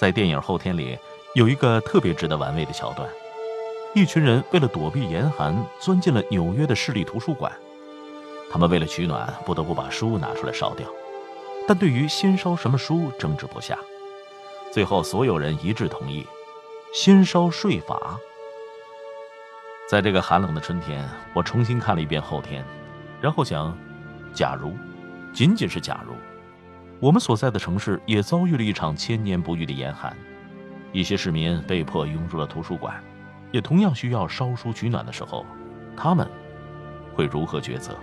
在电影《后天》里，有一个特别值得玩味的桥段：一群人为了躲避严寒，钻进了纽约的市立图书馆。他们为了取暖，不得不把书拿出来烧掉，但对于先烧什么书争执不下。最后，所有人一致同意，先烧税法。在这个寒冷的春天，我重新看了一遍《后天》，然后想：假如，仅仅是假如。我们所在的城市也遭遇了一场千年不遇的严寒，一些市民被迫涌入了图书馆，也同样需要烧书取暖的时候，他们会如何抉择？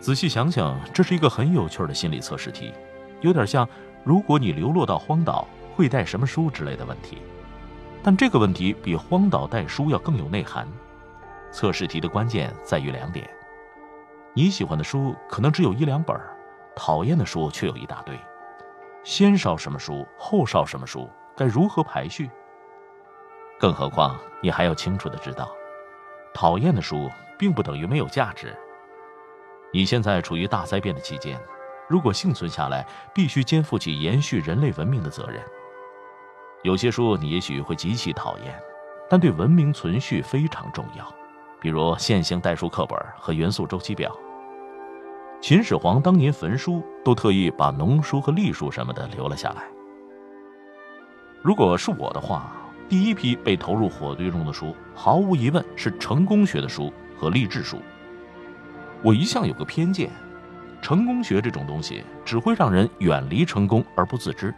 仔细想想，这是一个很有趣的心理测试题，有点像“如果你流落到荒岛，会带什么书”之类的问题。但这个问题比“荒岛带书”要更有内涵。测试题的关键在于两点：你喜欢的书可能只有一两本。讨厌的书却有一大堆，先烧什么书，后烧什么书，该如何排序？更何况你还要清楚的知道，讨厌的书并不等于没有价值。你现在处于大灾变的期间，如果幸存下来，必须肩负起延续人类文明的责任。有些书你也许会极其讨厌，但对文明存续非常重要，比如线性代数课本和元素周期表。秦始皇当年焚书，都特意把农书和隶书什么的留了下来。如果是我的话，第一批被投入火堆中的书，毫无疑问是成功学的书和励志书。我一向有个偏见，成功学这种东西只会让人远离成功而不自知，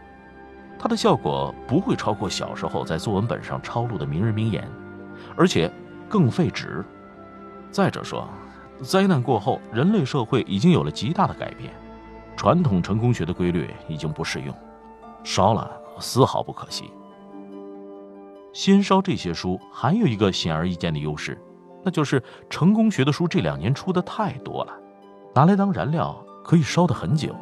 它的效果不会超过小时候在作文本上抄录的名人名言，而且更费纸。再者说。灾难过后，人类社会已经有了极大的改变，传统成功学的规律已经不适用，烧了丝毫不可惜。先烧这些书还有一个显而易见的优势，那就是成功学的书这两年出的太多了，拿来当燃料可以烧得很久。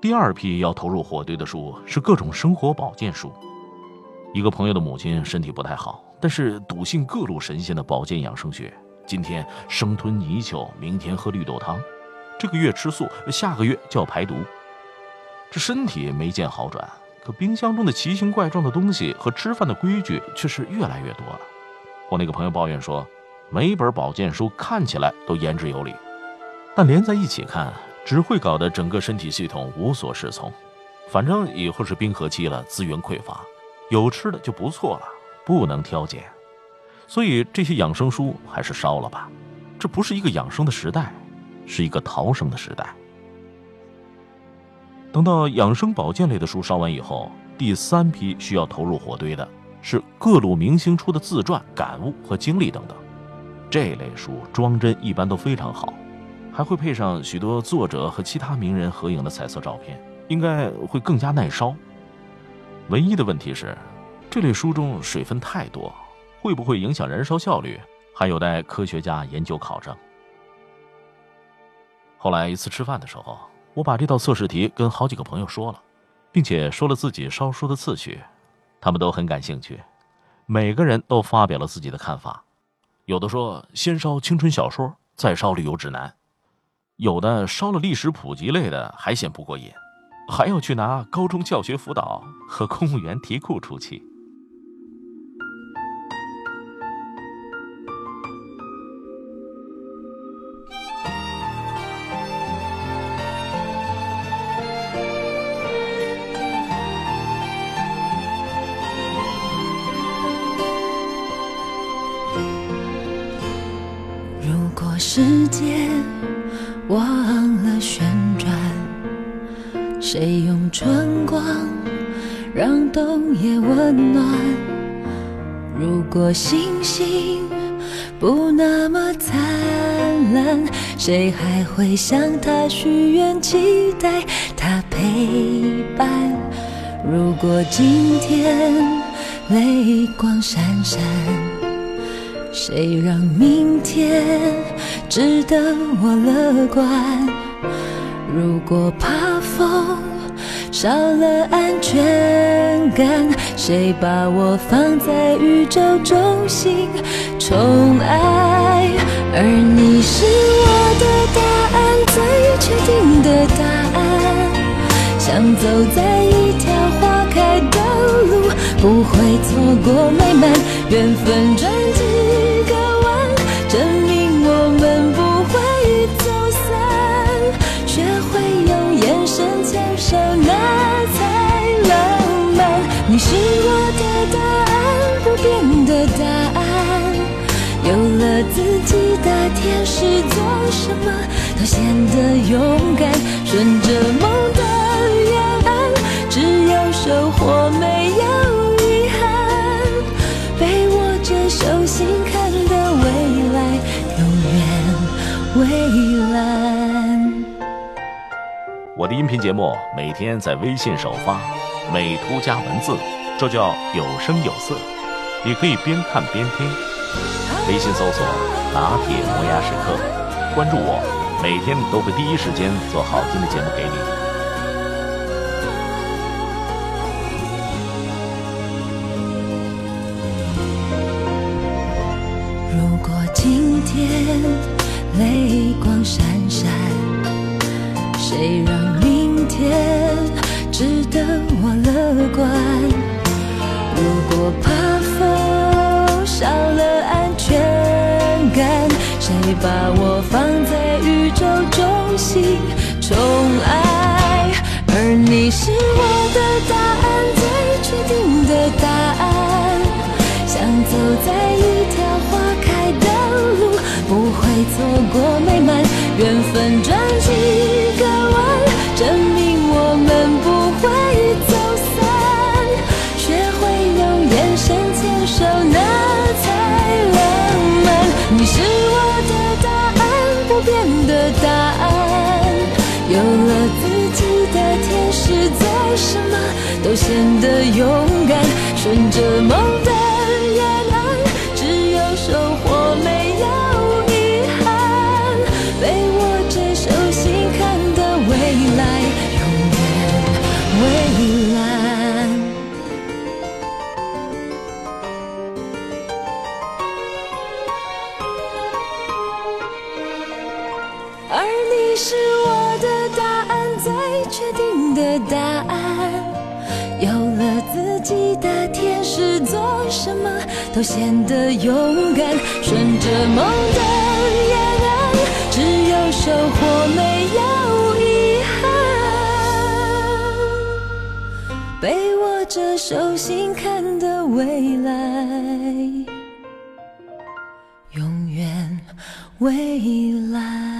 第二批要投入火堆的书是各种生活保健书。一个朋友的母亲身体不太好。但是笃信各路神仙的保健养生学，今天生吞泥鳅，明天喝绿豆汤，这个月吃素，下个月就要排毒，这身体没见好转，可冰箱中的奇形怪状的东西和吃饭的规矩却是越来越多了。我那个朋友抱怨说，每一本保健书看起来都言之有理，但连在一起看，只会搞得整个身体系统无所适从。反正以后是冰河期了，资源匮乏，有吃的就不错了。不能挑拣，所以这些养生书还是烧了吧。这不是一个养生的时代，是一个逃生的时代。等到养生保健类的书烧完以后，第三批需要投入火堆的是各路明星出的自传、感悟和经历等等。这类书装帧一般都非常好，还会配上许多作者和其他名人合影的彩色照片，应该会更加耐烧。唯一的问题是。这类书中水分太多，会不会影响燃烧效率，还有待科学家研究考证。后来一次吃饭的时候，我把这道测试题跟好几个朋友说了，并且说了自己烧书的次序，他们都很感兴趣，每个人都发表了自己的看法。有的说先烧青春小说，再烧旅游指南；有的烧了历史普及类的还嫌不过瘾，还要去拿高中教学辅导和公务员题库出气。时间忘了旋转，谁用春光让冬夜温暖？如果星星不那么灿烂，谁还会向他许愿，期待他陪伴？如果今天泪光闪闪，谁让明天值得我乐观？如果怕风。少了安全感，谁把我放在宇宙中心宠爱？而你是我的答案，最确定的答案。像走在一条，不会错过美满缘分转几个弯，证明我们不会走散。学会用眼神牵手。你是我的答案，不变的答案。有了自己的天使，做什么都显得勇敢。顺着梦的远岸，只有收获，没我的音频节目每天在微信首发。美图加文字，这叫有声有色。你可以边看边听。微信搜索“拿铁磨牙时刻”，关注我，每天都会第一时间做好听的节目给你。如果今天泪光闪闪，谁让明天？值得我乐观。如果怕风少了安全感，谁把我放在宇宙中心宠爱？而你是我的答案，最确定的答案。像走在有了自己的天使，做什么都显得勇敢。顺着梦的月亮，只有收获，是，做什么都显得勇敢。顺着梦的，只有收获，没有遗憾。被握着手心看的未来，永远未来。